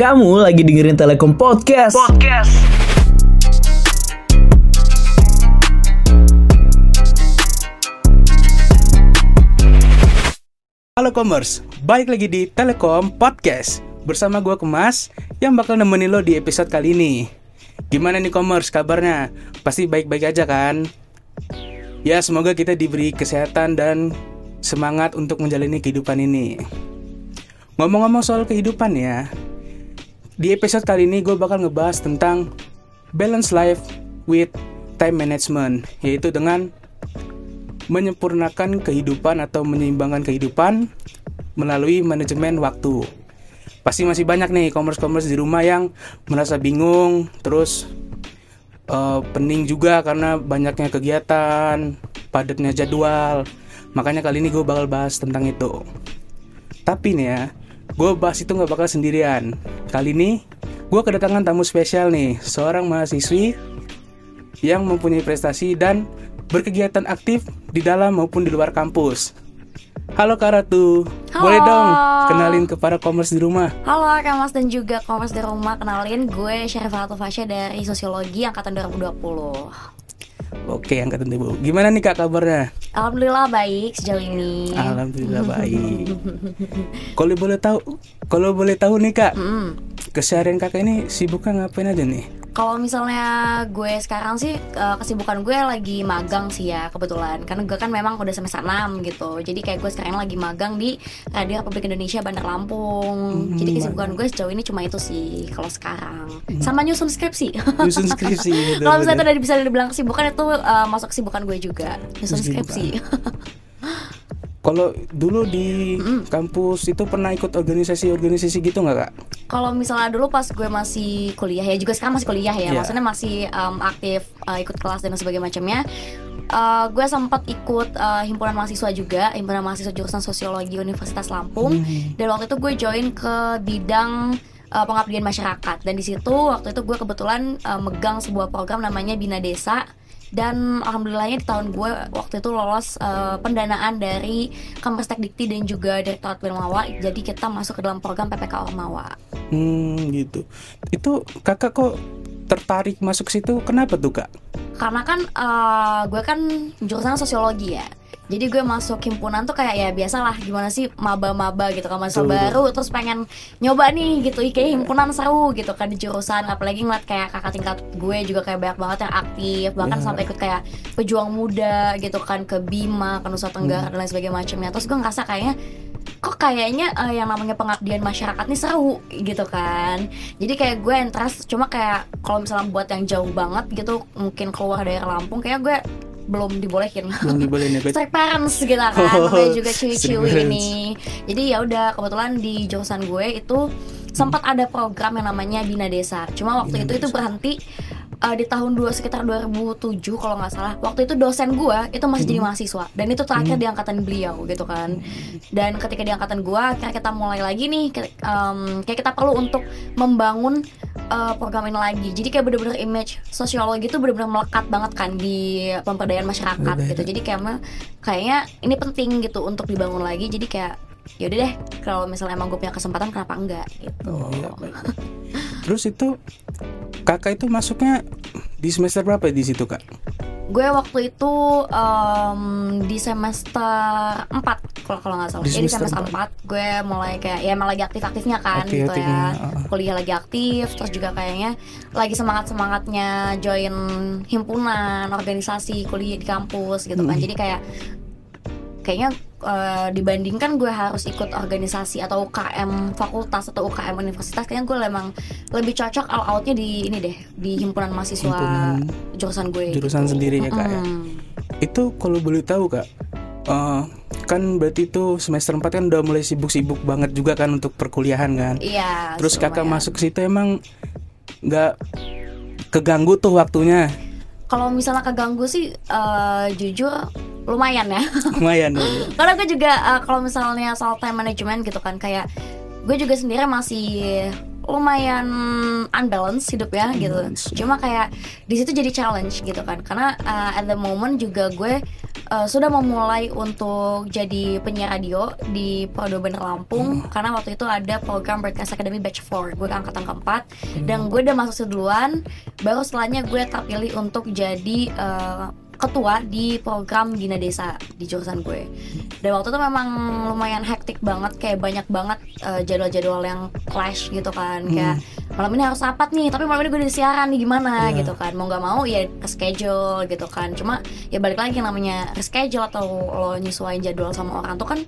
Kamu lagi dengerin Telekom Podcast. Podcast. Halo Commerce, balik lagi di Telekom Podcast Bersama gue Kemas yang bakal nemenin lo di episode kali ini Gimana nih Commerce kabarnya? Pasti baik-baik aja kan? Ya semoga kita diberi kesehatan dan semangat untuk menjalani kehidupan ini Ngomong-ngomong soal kehidupan ya Di episode kali ini gue bakal ngebahas tentang Balance life with time management Yaitu dengan menyempurnakan kehidupan atau menyeimbangkan kehidupan melalui manajemen waktu. Pasti masih banyak nih commerce-commerce di rumah yang merasa bingung, terus uh, pening juga karena banyaknya kegiatan, padatnya jadwal. Makanya kali ini gue bakal bahas tentang itu. Tapi nih ya, gue bahas itu nggak bakal sendirian. Kali ini gue kedatangan tamu spesial nih, seorang mahasiswi yang mempunyai prestasi dan berkegiatan aktif di dalam maupun di luar kampus. Halo Kak Ratu, Halo. boleh dong kenalin ke para commerce di rumah. Halo Kak Mas dan juga Komers di rumah Kenalin gue Syarifah Fasya dari Sosiologi Angkatan 2020 Oke, angkatan ibu. Gimana nih kak kabarnya? Alhamdulillah baik sejauh ini Alhamdulillah baik. Kalau boleh tahu, kalau boleh tahu nih kak, Mm. keseharian kakak ini sibuknya ngapain aja nih? Kalau misalnya gue sekarang sih eh, kesibukan gue lagi magang sih ya kebetulan. Karena gue kan memang udah semester 6 gitu. Jadi kayak gue sekarang lagi magang di Radio Republik Indonesia Bandar Lampung. Jadi kesibukan gue sejauh ini cuma itu sih kalau sekarang. Sama nyusun skripsi. Nyusun skripsi. Kalau misalnya itu udah bisa dibilang kesibukan itu eh, masuk kesibukan gue juga. Nyusun skripsi Kalau dulu di kampus itu pernah ikut organisasi-organisasi gitu nggak kak? Kalau misalnya dulu pas gue masih kuliah ya juga sekarang masih kuliah ya, Iya. maksudnya masih um, aktif uh, ikut kelas dan sebagainya macamnya. Uh, gue sempat ikut uh, himpunan mahasiswa juga, himpunan mahasiswa jurusan sosiologi Universitas Lampung. Dan waktu itu gue join ke bidang uh, pengabdian masyarakat. Dan di situ waktu itu gue kebetulan uh, megang sebuah program namanya Bina Desa. Dan alhamdulillahnya di tahun gue waktu itu lolos uh, pendanaan dari Kampus Dikti dan juga Direktorat Wilmawa. Jadi kita masuk ke dalam program PPK Ormawa. Hmm gitu. Itu kakak kok tertarik masuk situ? Kenapa tuh kak? karena kan eh, gue kan jurusan sosiologi ya jadi gue masuk himpunan tuh kayak ya biasalah gimana sih maba-maba gitu kan Betul. baru terus pengen nyoba nih gitu kayak himpunan seru gitu kan di jurusan apalagi ngeliat kayak kakak tingkat gue juga kayak banyak banget yang aktif bahkan Ya. sampai ikut kayak pejuang muda gitu kan ke Bima ke Nusa Tenggara dan lain sebagainya macamnya terus gue ngerasa kayaknya kok kayaknya eh, yang namanya pengabdian masyarakat nih seru gitu kan jadi kayak gue interest cuma kayak kalau misalnya buat yang jauh banget gitu mungkin keluar dari Lampung kayak gue belum dibolehin. Belum dibolehin ya strict parents gitu kan Oh, juga ciwi-ciwi ini. Jadi ya udah kebetulan di jurusan gue itu sempat ada program yang namanya Bina Desa. Cuma waktu Bina itu itu Desa. berhenti uh, di tahun dua sekitar 2007 kalau nggak salah. Waktu itu dosen gue itu masih Hmm. jadi mahasiswa dan itu terakhir di angkatan beliau gitu kan. Dan ketika di angkatan gue akhirnya kita mulai lagi nih um, kayak kita perlu untuk membangun uh, program ini lagi. Jadi kayak bener-bener image sosiologi itu bener-bener melekat banget kan di pemberdayaan masyarakat gitu. Jadi kayak kayaknya ini penting gitu untuk dibangun lagi. Jadi kayak yaudah deh kalau misalnya emang gue punya kesempatan kenapa enggak? Gitu. Oh iya. Terus itu kakak itu masuknya di semester berapa di situ kak? Gue waktu itu em, di semester 4 kalau kalau nggak salah. Di ya di semester semester 4 gue mulai kayak ya emang lagi aktif-aktifnya kan gitu Aktif-aktifnya, ya. Ah. kuliah lagi aktif terus juga kayaknya lagi semangat-semangatnya join himpunan organisasi kuliah di kampus gitu kan. Mm. jadi kayak kayaknya eh, dibandingkan gue harus ikut organisasi atau UKM fakultas atau UKM universitas kayaknya gue memang lebih cocok all outnya di ini deh di himpunan mahasiswa Himpunan jurusan gue jurusan gitu. sendiri ya kak ya? Mm-mm. Itu kalau boleh tahu kak, eh, kan berarti itu semester 4 kan udah mulai sibuk-sibuk banget juga kan untuk perkuliahan kan? Iya. Terus kakak lumayan. masuk situ emang nggak keganggu tuh waktunya? Kalau misalnya keganggu sih eh, jujur lumayan ya. Lumayan dulu. Karena gue juga eh, kalau misalnya soal time management gitu kan kayak gue juga sendiri masih lumayan unbalance hidup ya gitu. Cuma kayak di situ jadi challenge gitu kan. Karena uh, at the moment juga gue uh, sudah memulai untuk jadi penyiar radio di Podo Bener Lampung karena waktu itu ada program Broadcast Academy Batch 4 gue angkatan keempat dan gue udah masuk seduluan baru setelahnya gue terpilih untuk jadi uh, ketua di program Bina Desa di jurusan gue. Dan waktu itu memang lumayan hektik banget kayak banyak banget uh, jadwal-jadwal yang clash gitu kan. Kayak malam ini harus rapat nih tapi malam ini gue udah siaran nih gimana? Iya. gitu kan. Mau nggak mau ya schedule gitu kan. Cuma ya balik lagi yang namanya reschedule atau lo nyesuaiin jadwal sama orang tuh kan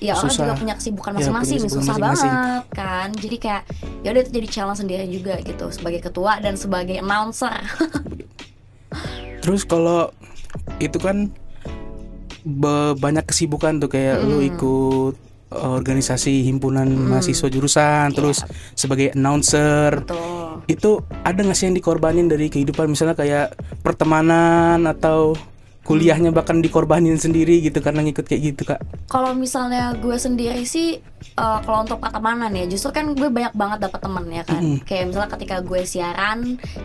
ya orang Susah. juga punya kesibukan Ya, masing-masing kesibukan susah masing-masing. banget kan. Jadi kayak ya udah itu jadi challenge sendiri juga gitu sebagai ketua dan sebagai announcer Terus kalau itu kan be- banyak kesibukan tuh kayak lu ikut uh, organisasi himpunan mahasiswa jurusan, terus sebagai announcer. tuh Itu ada nggak sih yang dikorbanin dari kehidupan? Misalnya kayak pertemanan atau kuliahnya bahkan dikorbanin sendiri gitu karena ngikut kayak gitu kak? kalau misalnya gue sendiri sih eh, kalau untuk pertemanan ya justru kan gue banyak banget dapat temen ya kan Mm. kayak misalnya ketika gue siaran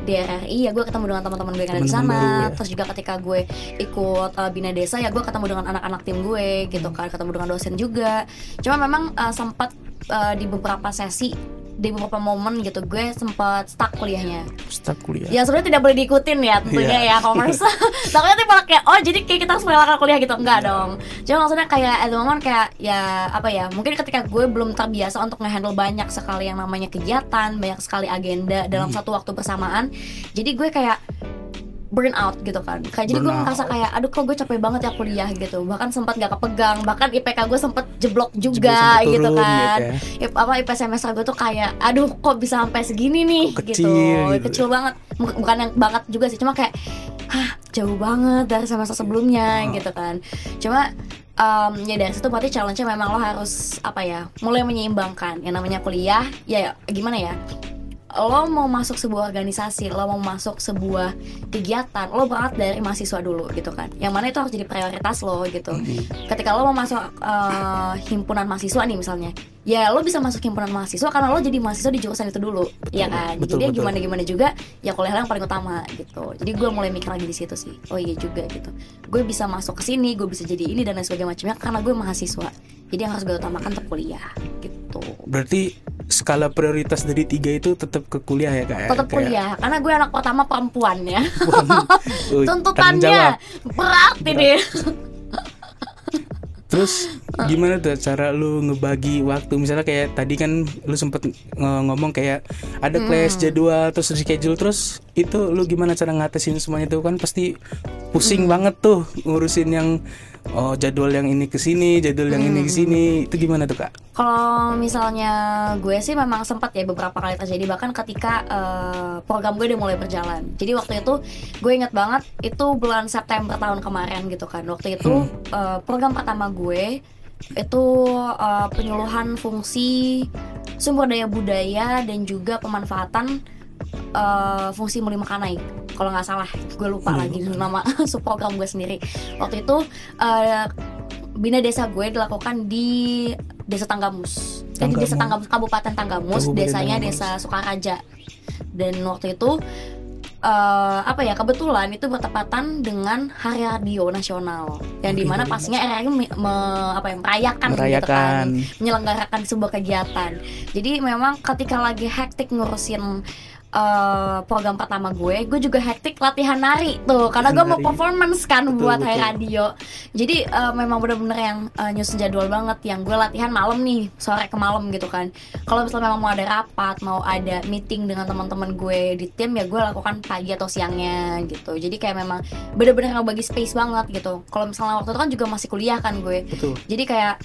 di RRI ya gue ketemu dengan teman-teman gue yang ada di sana ya. terus juga ketika gue ikut eh, bina desa ya gue ketemu dengan anak-anak tim gue gitu kan ketemu dengan dosen juga cuma memang eh, sempat eh, di beberapa sesi di beberapa momen gitu gue sempat stuck kuliahnya Start kuliah. yang sebenarnya tidak boleh diikutin ya tentunya Iya. ya commerce takutnya tuh malah kayak oh jadi kayak kita harus merelakan kuliah gitu enggak dong cuma maksudnya kayak at the moment kayak ya apa ya mungkin ketika gue belum terbiasa untuk ngehandle banyak sekali yang namanya kegiatan banyak sekali agenda dalam Hmm. satu waktu bersamaan jadi gue kayak burn out gitu kan. Kayak jadi gue ngerasa kayak aduh kok gue capek banget ya kuliah gitu. Bahkan sempat gak kepegang. Bahkan IPK gue sempet jeblok Juga sempet gitu turun kan. gitu ya. Apa IP semester gue tuh kayak aduh kok bisa sampai segini nih? Kok gitu. kecil gitu. kecil banget. Buk- bukan yang banget juga sih cuma kayak hah jauh banget dari semester sebelumnya Oh. gitu kan. Cuma em, ya dari situ berarti challenge-nya memang lo harus apa ya mulai menyeimbangkan. Yang namanya kuliah ya, ya gimana ya lo mau masuk sebuah organisasi, lo mau masuk sebuah kegiatan, lo berangkat dari mahasiswa dulu gitu kan. Yang mana itu harus jadi prioritas lo gitu. Ketika lo mau masuk eh, himpunan mahasiswa nih misalnya, ya lo bisa masuk himpunan mahasiswa karena lo jadi mahasiswa di jurusan itu dulu, ya kan. betul, jadi betul. gimana gimana juga, ya kuliah yang paling utama gitu. Jadi gue mulai mikir lagi di situ sih. Oh iya juga gitu. Gue bisa masuk ke sini, gue bisa jadi ini dan lain sebagainya macamnya karena gue mahasiswa. Jadi yang harus gue utamakan tetap kuliah gitu. Berarti skala prioritas dari tiga itu tetap ke kuliah ya kak? ya? tetap Kayak- kuliah karena gue anak pertama perempuan ya tuntutannya berat ini Terus gimana tuh cara lu ngebagi waktu misalnya kayak tadi kan lu sempet ngomong kayak ada Hmm. class jadwal terus schedule terus itu lu gimana cara ngatasin semuanya itu kan pasti Hmm. pusing banget tuh ngurusin yang oh jadwal yang ini ke sini, jadwal yang ini ke Hmm. sini. Itu gimana tuh Kak? kalau misalnya gue sih memang sempat ya beberapa kali terjadi bahkan ketika eh, program gue udah mulai berjalan jadi waktu itu gue inget banget itu bulan September tahun kemarin gitu kan waktu itu eh, program pertama gue itu eh, penyuluhan fungsi sumber daya budaya dan juga pemanfaatan eh, fungsi muli makanai kalau nggak salah gue lupa Hmm. lagi nama subprogram gue sendiri waktu itu eh, bina desa gue dilakukan di desa Tanggamus eh, di desa Tanggamus. Kabupaten Tanggamus Kabupaten desanya Tanggamus. desa Sukaraja dan waktu itu eh, apa ya kebetulan itu bertepatan dengan Hari Radio Nasional yang di mana pastinya RRI me- me- apa ya, merayakan, gitu kan Merayakan. menyelenggarakan sebuah kegiatan. Jadi memang ketika lagi hektik ngurusin eh, program pertama gue, gue juga hektik latihan nari tuh, karena gue mau performance kan Betul, buat Hai betul. Radio. Jadi eh, memang bener-bener yang eh, nyusun jadwal banget, yang gue latihan malam nih, sore ke malam gitu kan. Kalau misalnya memang mau ada rapat, mau ada meeting dengan teman-teman gue di tim ya gue lakukan pagi atau siangnya gitu. Jadi kayak memang bener-bener ngebagi space banget gitu. Kalau misalnya waktu itu kan juga masih kuliah kan gue, Betul. jadi kayak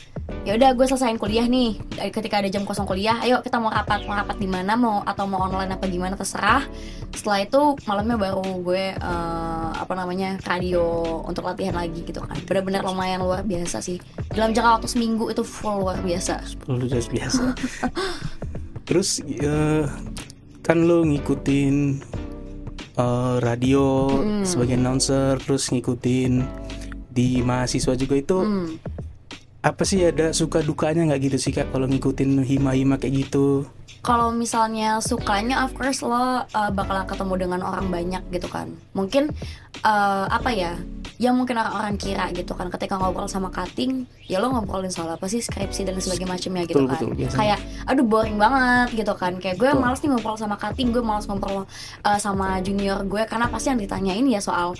ya udah gue selesaiin kuliah nih ketika ada jam kosong kuliah ayo kita mau rapat mau rapat di mana mau atau mau online apa gimana terserah setelah itu malamnya baru gue eh, apa namanya radio untuk latihan lagi gitu kan benar-benar lumayan luar biasa sih dalam jangka waktu seminggu itu full luar biasa Lu udah biasa. Terus eh, kan lu ngikutin eh, radio Mm. sebagai announcer, terus ngikutin di mahasiswa juga itu Hmm. apa sih ada suka dukanya nggak gitu sih kak kalau ngikutin hima-hima kayak gitu? Kalau misalnya sukanya of course lo uh, bakalan ketemu dengan orang banyak gitu kan. Mungkin uh, apa ya yang mungkin orang-orang kira gitu kan. Ketika ngobrol sama cutting ya lo ngobrolin soal apa sih skripsi dan sebagainya macamnya gitu Betul, kan. betul, biasanya. kayak aduh boring banget gitu kan. Kayak gue Betul. males nih ngobrol sama cutting gue males ngobrol uh, sama junior gue. Karena pasti yang ditanyain ya soal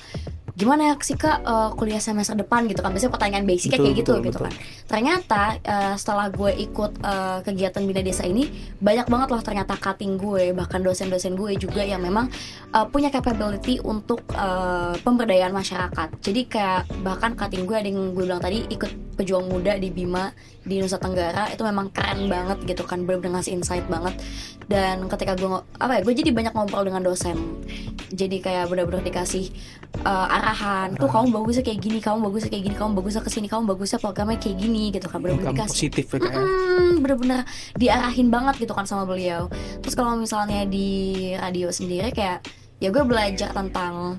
gimana ya sih kak uh, kuliah semester depan gitu kan. Biasanya pertanyaan basic Betul, kayak gitu betul, gitu betul. kan ternyata uh, setelah gue ikut uh, kegiatan bina desa ini banyak banget loh ternyata cutting gue bahkan dosen-dosen gue juga yang memang uh, punya capability untuk uh, pemberdayaan masyarakat. Jadi kayak bahkan cutting gue ada yang gue bilang tadi ikut pejuang muda di Bima di Nusa Tenggara itu memang keren banget gitu kan bener-bener ngasih insight banget. Dan ketika gue apa ya gue jadi banyak ngobrol dengan dosen. Jadi kayak bener-bener dikasih uh, arahan tuh kamu bagusnya kayak gini kamu bagusnya kayak gini kamu bagusnya ke sini kamu bagusnya programnya kayak gini gitu kan bener-bener Kamu dikasih positif ya kayak Mm-mm, bener-bener diarahin banget gitu kan sama beliau. Terus kalau misalnya di radio sendiri kayak ya gue belajar tentang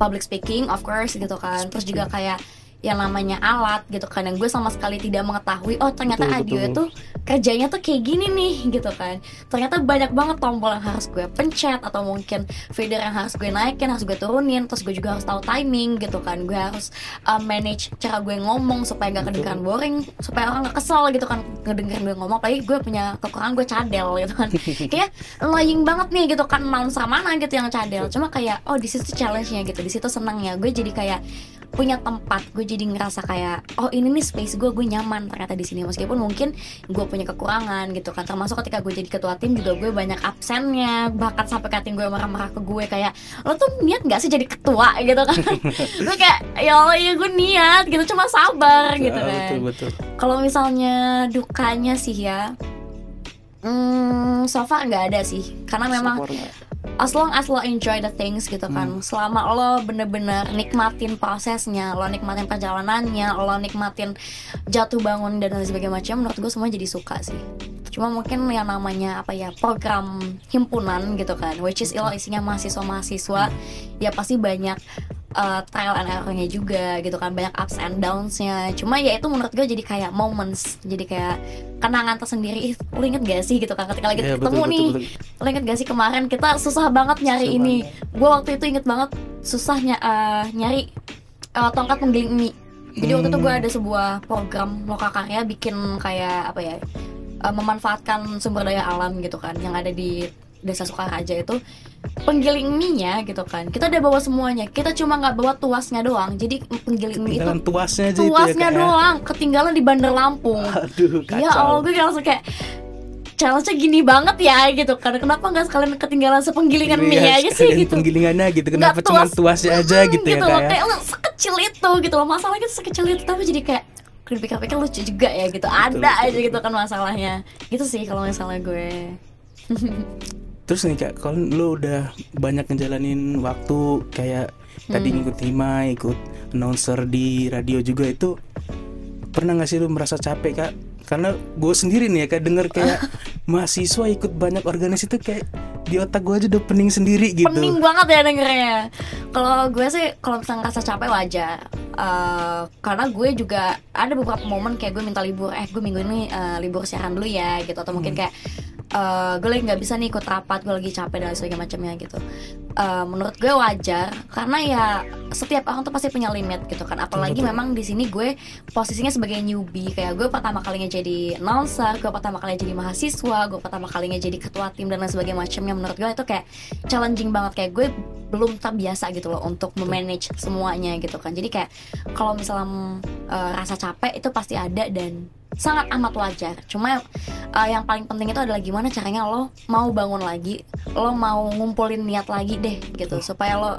public speaking of course gitu kan. Terus juga kayak yang namanya alat gitu kan yang gue sama sekali tidak mengetahui oh ternyata Betul, radio betul. itu kerjanya tuh kayak gini nih gitu kan. Ternyata banyak banget tombol yang harus gue pencet atau mungkin fader yang harus gue naikin harus gue turunin terus gue juga harus tahu timing gitu kan. Gue harus uh, manage cara gue ngomong supaya nggak kedengeran boring supaya orang nggak kesel gitu kan ngedengerin gue ngomong apalagi gue punya kekurangan gue cadel gitu kan. Kayak annoying banget nih gitu kan announcer mana gitu yang cadel. Cuma kayak oh di situ challenge-nya gitu di situ senangnya. Gue jadi kayak punya tempat gue jadi ngerasa kayak oh ini nih space gue gue nyaman ternyata di sini. Meskipun mungkin gue punya kekurangan gitu kan. Termasuk ketika gue jadi ketua tim juga gue banyak absennya bahkan sampai kating gue marah-marah ke gue kayak lo tuh niat nggak sih jadi ketua? gitu kan. Gue kayak ya Allah ya gue niat gitu cuma sabar gitu Ah, kan. betul betul. Kalau misalnya dukanya sih ya Hmm, so far nggak ada sih. Karena memang Support? As long as lo enjoy the things gitu kan selama lo bener-bener nikmatin prosesnya lo nikmatin perjalanannya lo nikmatin jatuh bangun dan lain sebagainya macam menurut gue semua jadi suka sih. Cuma mungkin yang namanya apa ya program himpunan gitu kan which is lo isinya mahasiswa-mahasiswa ya pasti banyak uh, trial and errornya juga gitu kan banyak ups and downsnya. Cuma ya itu menurut gue jadi kayak moments jadi kayak kenangan tersendiri. Ih, lo inget gak sih gitu kan ketika lagi Iya, ketemu betul, betul, nih betul. lo inget gak sih kemarin kita susah banget nyari Susah ini gue waktu itu inget banget susahnya uh, nyari uh, tongkat penggiling mie jadi waktu itu gue Hmm. ada sebuah program lokakarya bikin kayak apa ya uh, memanfaatkan sumber daya alam gitu kan yang ada di desa Sukaraja itu penggiling mie-nya gitu kan. Kita udah bawa semuanya. Kita cuma nggak bawa tuasnya doang. Jadi penggiling mie itu tuasnya aja itu ya tuasnya ya. doang. Ketinggalan di Bandar Lampung. Aduh kacau. Ya Allah gue langsung kayak challenge-nya gini banget ya gitu kan. Kenapa nggak sekalian ketinggalan sepenggilingan mie Iya, aja sih gitu? penggilingannya gitu. Kenapa Nggak cuma tuas- tuasnya aja Mm, gitu ya loh, kayak lo sekecil itu gitu loh. Masalahnya tuh sekecil itu tapi jadi kayak dipikir-pikir lucu juga ya gitu. Ada betul, aja betul. gitu kan masalahnya. Gitu sih kalau misalnya gue terus nih kak kalau lu udah banyak ngejalanin waktu kayak tadi Hmm. ngikut hima ikut announcer di radio juga itu pernah nggak sih lu merasa capek kak? Karena gue sendiri nih ya kak denger kayak mahasiswa ikut banyak organisasi itu kayak di otak gue aja udah pening sendiri gitu. Pening banget ya dengernya. Kalau gue sih kalau misalnya ngerasa capek wajar. Eh, karena gue juga ada beberapa momen kayak gue minta libur. Eh gue minggu ini eh, libur siaran dulu ya gitu. Atau mungkin kayak eh, gue lagi nggak bisa nih ikut rapat gue lagi capek dan sebagainya macamnya gitu. Eh, menurut gue wajar karena ya setiap orang tuh pasti punya limit gitu kan. Apalagi Betul. memang di sini gue posisinya sebagai newbie. Kayak gue pertama kalinya jadi announcer gue pertama kalinya jadi mahasiswa gue pertama kalinya jadi ketua tim dan lain sebagainya macamnya. Menurut gue itu kayak challenging banget. Kayak gue belum terbiasa gitu loh untuk memanage semuanya gitu kan. Jadi kayak kalau misalnya eh, rasa capek itu pasti ada dan sangat amat wajar. Cuma eh, yang paling penting itu adalah gimana caranya lo mau bangun lagi lo mau ngumpulin niat lagi deh gitu. Supaya lo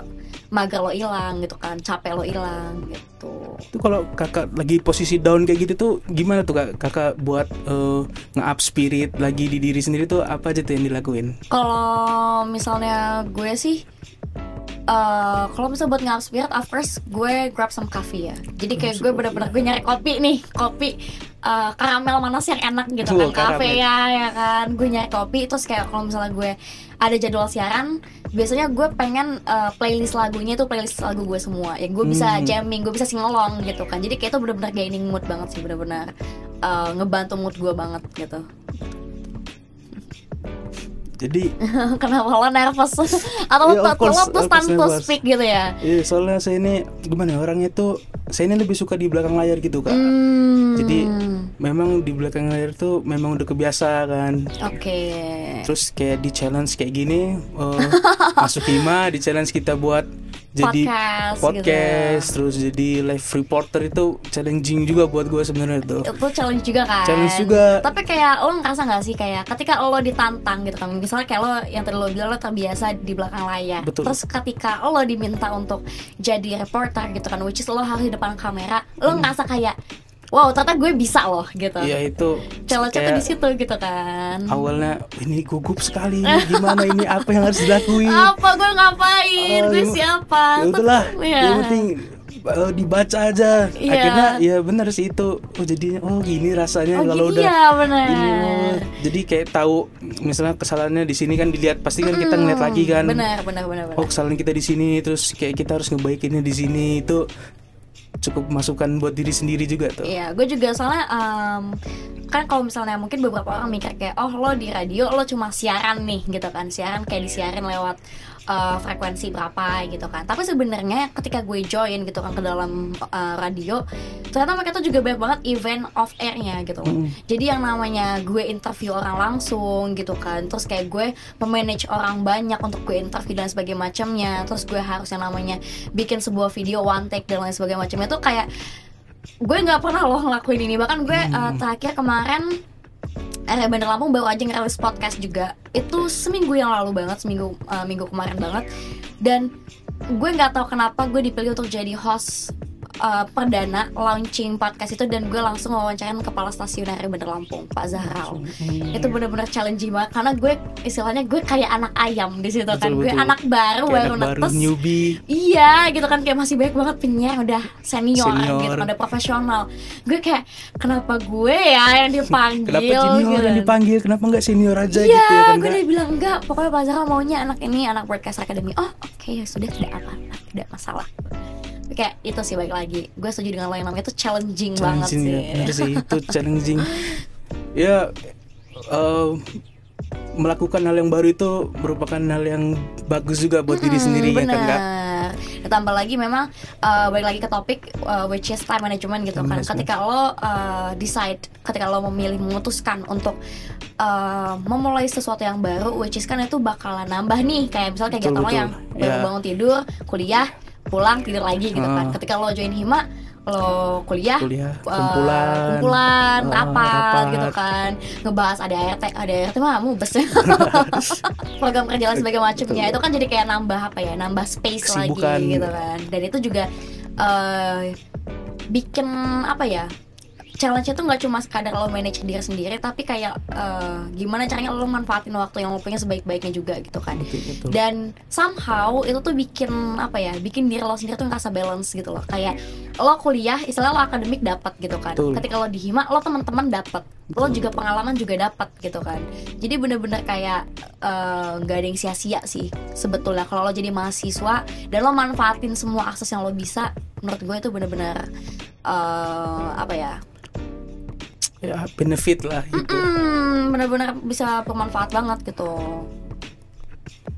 mager lo hilang gitu kan capek lo hilang gitu. Itu kalau kakak lagi posisi down kayak gitu tuh gimana tuh kak? Kakak buat eh, nge-up spirit lagi di diri sendiri tuh apa aja tuh yang dilakuin? Kalau misalnya gue sih eh kalau misalnya buat nge spirit of course gue grab some coffee ya. Jadi kayak gue bener-bener gue nyari kopi nih kopi eh, karamel manas yang enak gitu kan. Kafe ya ya kan. Gue nyari kopi terus kayak kalau misalnya gue ada jadwal siaran biasanya gue pengen eh, playlist lagunya itu playlist lagu gue semua. Ya gue bisa Hmm. jamming gue bisa singelong gitu kan. Jadi kayak itu bener-bener gaining mood banget sih bener-bener eh, ngebantu mood gue banget gitu jadi Kenapa lo nervous? Atau Yeah, course, lo tuh stand course to nervous. speak gitu ya? Iya, soalnya saya ini gimana ya, orangnya tuh saya ini lebih suka di belakang layar gitu kak. Hmm, Jadi memang di belakang layar tuh memang udah kebiasa kan. Oke. Terus kayak di challenge kayak gini eh, masuk hima di challenge kita buat jadi Podcast, podcast, gitu. terus jadi live reporter itu challenging juga buat gue sebenarnya tuh. itu challenge juga kan Challenge juga. tapi kayak lo ngerasa nggak sih kayak ketika lo ditantang gitu kan misalnya kayak lo yang tadi lo bilang lo terbiasa di belakang layar Betul. terus ketika lo diminta untuk jadi reporter gitu kan which is lo harus di depan kamera lo ngerasa kayak wow ternyata gue bisa loh gitu Hmm. Iya itu kayak di situ gitu kan awalnya ini gugup sekali gimana ini apa yang harus dilakuin apa gue ngapain Oh, gue gim- siapa ya udahlah ya. yang penting eh, dibaca aja Iya. akhirnya ya benar sih itu oh jadinya oh gini rasanya Oh, kalau udah ya, bener. ini oh. jadi kayak tahu misalnya kesalahannya di sini kan dilihat pasti kan kita ngeliat lagi kan benar benar benar benar oh kesalahan kita di sini terus kayak kita harus ngebaikinnya di sini itu cukup masukan buat diri sendiri juga tuh. Iya, gue juga soalnya em, kan kalau misalnya mungkin beberapa orang mikir kayak oh lo di radio lo cuma siaran nih gitu kan. Siaran kayak disiarin lewat eh, frekuensi berapa gitu kan. Tapi sebenarnya ketika gue join gitu kan ke dalam eh, radio ternyata mereka tuh juga banyak banget event off airnya gitu. Loh. jadi yang namanya gue interview orang langsung gitu kan terus kayak gue memanage orang banyak untuk gue interview dan sebagainya macamnya terus gue harus yang namanya bikin sebuah video one take dan lain sebagainya macamnya. Tuh kayak gue nggak pernah loh ngelakuin ini. Bahkan gue uh, terakhir kemarin area Bandar Lampung baru aja ngerilis podcast juga. Itu seminggu yang lalu banget seminggu uh, minggu kemarin banget. Dan gue nggak tahu kenapa gue dipilih untuk jadi host uh, perdana launching podcast itu dan gue langsung wawancarain kepala stasiun area Bandar Lampung Pak Zahral. Itu bener-bener challenging banget karena gue istilahnya gue kayak anak ayam di situ kan. Betul, gue betul. anak baru Kayak baru anak baru netes. newbie. Iya gitu kan. Kayak masih banyak banget penyiar udah senior, Senior. gitu kan udah profesional. Gue kayak kenapa gue ya yang dipanggil? Kenapa junior gitu. yang dipanggil? Kenapa nggak senior aja Iya, gitu ya kan gue udah bilang enggak Pokoknya Pak Zahra maunya anak ini anak Broadcast Academy. Oh oke ya sudah tidak apa-apa Tidak masalah Tapi Kayak itu sih balik lagi Gue setuju dengan lo yang namanya itu challenging, banget challenging sih ya bener sih itu challenging ya eh, melakukan hal yang baru itu merupakan hal yang bagus juga buat diri sendiri ya kan kak Bener. Ditambah lagi memang uh, balik lagi ke topik uh, which is time management gitu Time kan. management. Ketika lo uh, decide, ketika lo memilih memutuskan untuk uh, memulai sesuatu yang baru, which is kan itu bakalan nambah nih kayak misalnya kegiatan Betul, lo betul. yang baru Ya. bangun tidur, kuliah, pulang tidur lagi gitu kan. Ah. Ketika lo join hima lo kuliah, Kuliah, uh, kumpulan. kumpulan, Ah, rapat, rapat. gitu kan, ngebahas ada ART, ada ART mah mu bes program kerja dan sebagainya macamnya itu kan jadi kayak nambah apa ya nambah space Kesibukan. lagi gitu kan dan itu juga eh, bikin apa ya challenge itu nggak cuma sekadar lo manage diri sendiri tapi kayak eh, gimana caranya lo manfaatin waktu yang lo punya sebaik-baiknya juga gitu kan. Betul betul. Dan somehow itu tuh bikin apa ya bikin diri lo sendiri tuh ngerasa balance gitu loh. Kayak lo kuliah istilah lo akademik dapat gitu kan. Betul. ketika lo di hima lo teman-teman dapat. Lo juga pengalaman juga dapat gitu kan. Jadi bener-bener kayak eh, nggak ada yang sia-sia sih sebetulnya. Kalau lo jadi mahasiswa dan lo manfaatin semua akses yang lo bisa menurut gue itu bener-bener eh, apa ya ya benefit lah gitu. Hmm, bener-bener bisa bermanfaat banget gitu.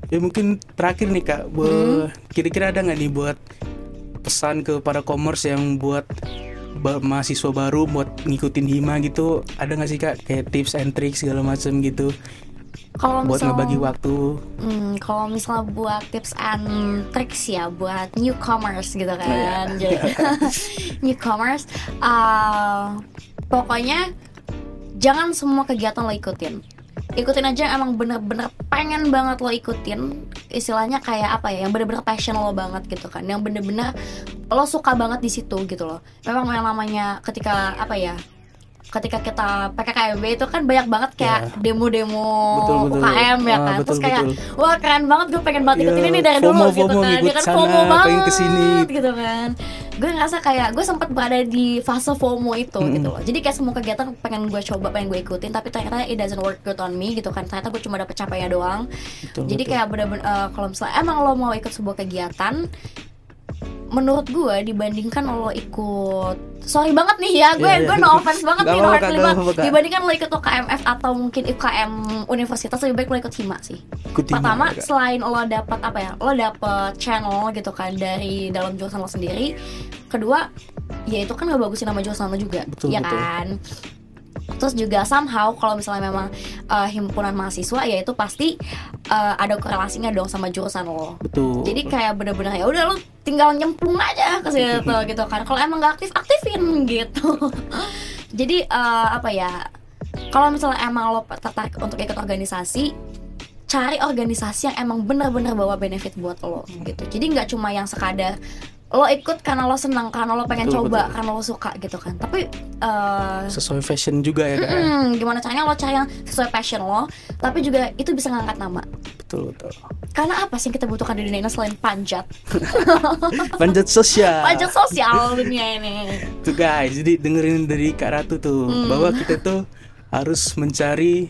Ya mungkin terakhir nih kak buat Hmm. kira-kira ada nggak nih buat pesan ke para commerce yang buat ba- mahasiswa baru buat ngikutin hima gitu? Ada nggak sih kak kayak tips and tricks segala macam gitu? Kalau buat misal- ngebagi waktu. Hmm, kalau misalnya buat tips and tricks ya buat newcomers gitu Oh, iya. kan, jadi newcomers, uh, pokoknya jangan semua kegiatan lo ikutin. Ikutin aja yang emang bener-bener pengen banget lo ikutin. Istilahnya kayak apa ya, yang bener-bener passion lo banget gitu kan. Yang bener-bener lo suka banget di situ gitu loh. Memang yang namanya ketika apa ya ketika kita PKKMB itu kan banyak banget kayak Ya. demo-demo Betul, betul. UKM ya Ah, kan betul, terus kayak betul. wah keren banget gue pengen banget ikutin Iya, ini dari FOMO, dulu gitu FOMO, kan ngikut dia kan sana, FOMO banget pengen ke sini. gitu kan gue ngerasa kayak gue sempat berada di fase FOMO itu Mm-mm. gitu loh jadi kayak semua kegiatan pengen gue coba pengen gue ikutin tapi ternyata it doesn't work good on me gitu kan ternyata gue cuma dapet capainya doang Betul, jadi betul. kayak bener-bener eh, kalau misalnya emang lo mau ikut sebuah kegiatan menurut gue dibandingkan lo ikut sorry banget nih ya gue Iya, iya. gue no offense banget Gak nih no hard gak banget. Kak. dibandingkan lo ikut UKMF atau mungkin UKM universitas lebih baik lo ikut hima sih Ikut hima, pertama selain lo dapat apa ya lo dapet channel gitu kan dari dalam jurusan lo sendiri kedua ya itu kan ngebagusin nama jurusan lo juga Betul, ya betul. kan terus juga somehow kalau misalnya memang uh, himpunan mahasiswa ya itu pasti uh, ada korelasinya dong sama jurusan lo. Betul. Jadi kayak bener-bener ya udah lu tinggal nyemplung aja ke situ gitu kan. Kalau emang gak aktif aktifin gitu. Jadi eh, apa ya kalau misalnya emang lo tertarik untuk ikut organisasi cari organisasi yang emang bener-bener bawa benefit buat lo gitu. Jadi nggak cuma yang sekadar lo ikut karena lo senang karena lo pengen Betul, coba betul. karena lo suka gitu kan. Tapi eh, sesuai fashion juga ya kak hmm, gimana caranya lo cari yang sesuai passion lo tapi juga itu bisa ngangkat nama. Betul betul. Karena apa sih yang kita butuhkan di dunia ini selain panjat? Panjat sosial. Pajak sosial dunia ini. Tuh guys jadi dengerin dari kak Ratu tuh Hmm. bahwa kita tuh harus mencari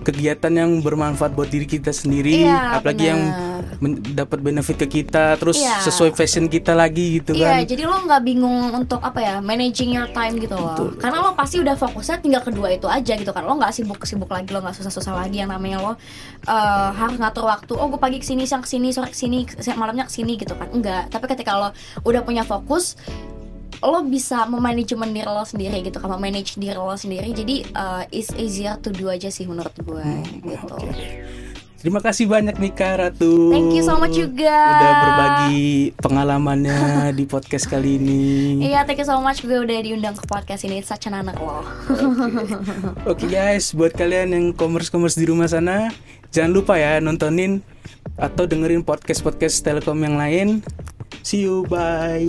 kegiatan yang bermanfaat buat diri kita sendiri Iya, apalagi yang benar. men- dapat benefit ke kita terus Iya. sesuai fashion kita lagi gitu Iya, kan jadi lo nggak bingung untuk apa ya managing your time gitu loh. Betul. Karena lo pasti udah fokusnya tinggal kedua itu aja gitu kan. Lo nggak sibuk-sibuk lagi, lo nggak susah-susah lagi yang namanya lo eh, harus ngatur waktu. Oh, gue pagi ke sini, siang ke sini, sore ke sini, malamnya ke sini gitu kan. Enggak. Tapi ketika lo udah punya fokus, lo bisa memanajemen diri lo sendiri gitu kan, memanage diri lo sendiri. Jadi eh, it's easier to do aja sih menurut gue gitu. Hmm, Oke. Terima kasih banyak nih Kak Ratu. Thank you so much juga. Udah berbagi pengalamannya di podcast kali ini. Iya, thank you so much gue udah diundang ke podcast ini. It's such an honor loh. Oke guys, buat kalian yang commerce-commerce di rumah sana, jangan lupa ya nontonin atau dengerin podcast-podcast Telkom yang lain. See you, bye.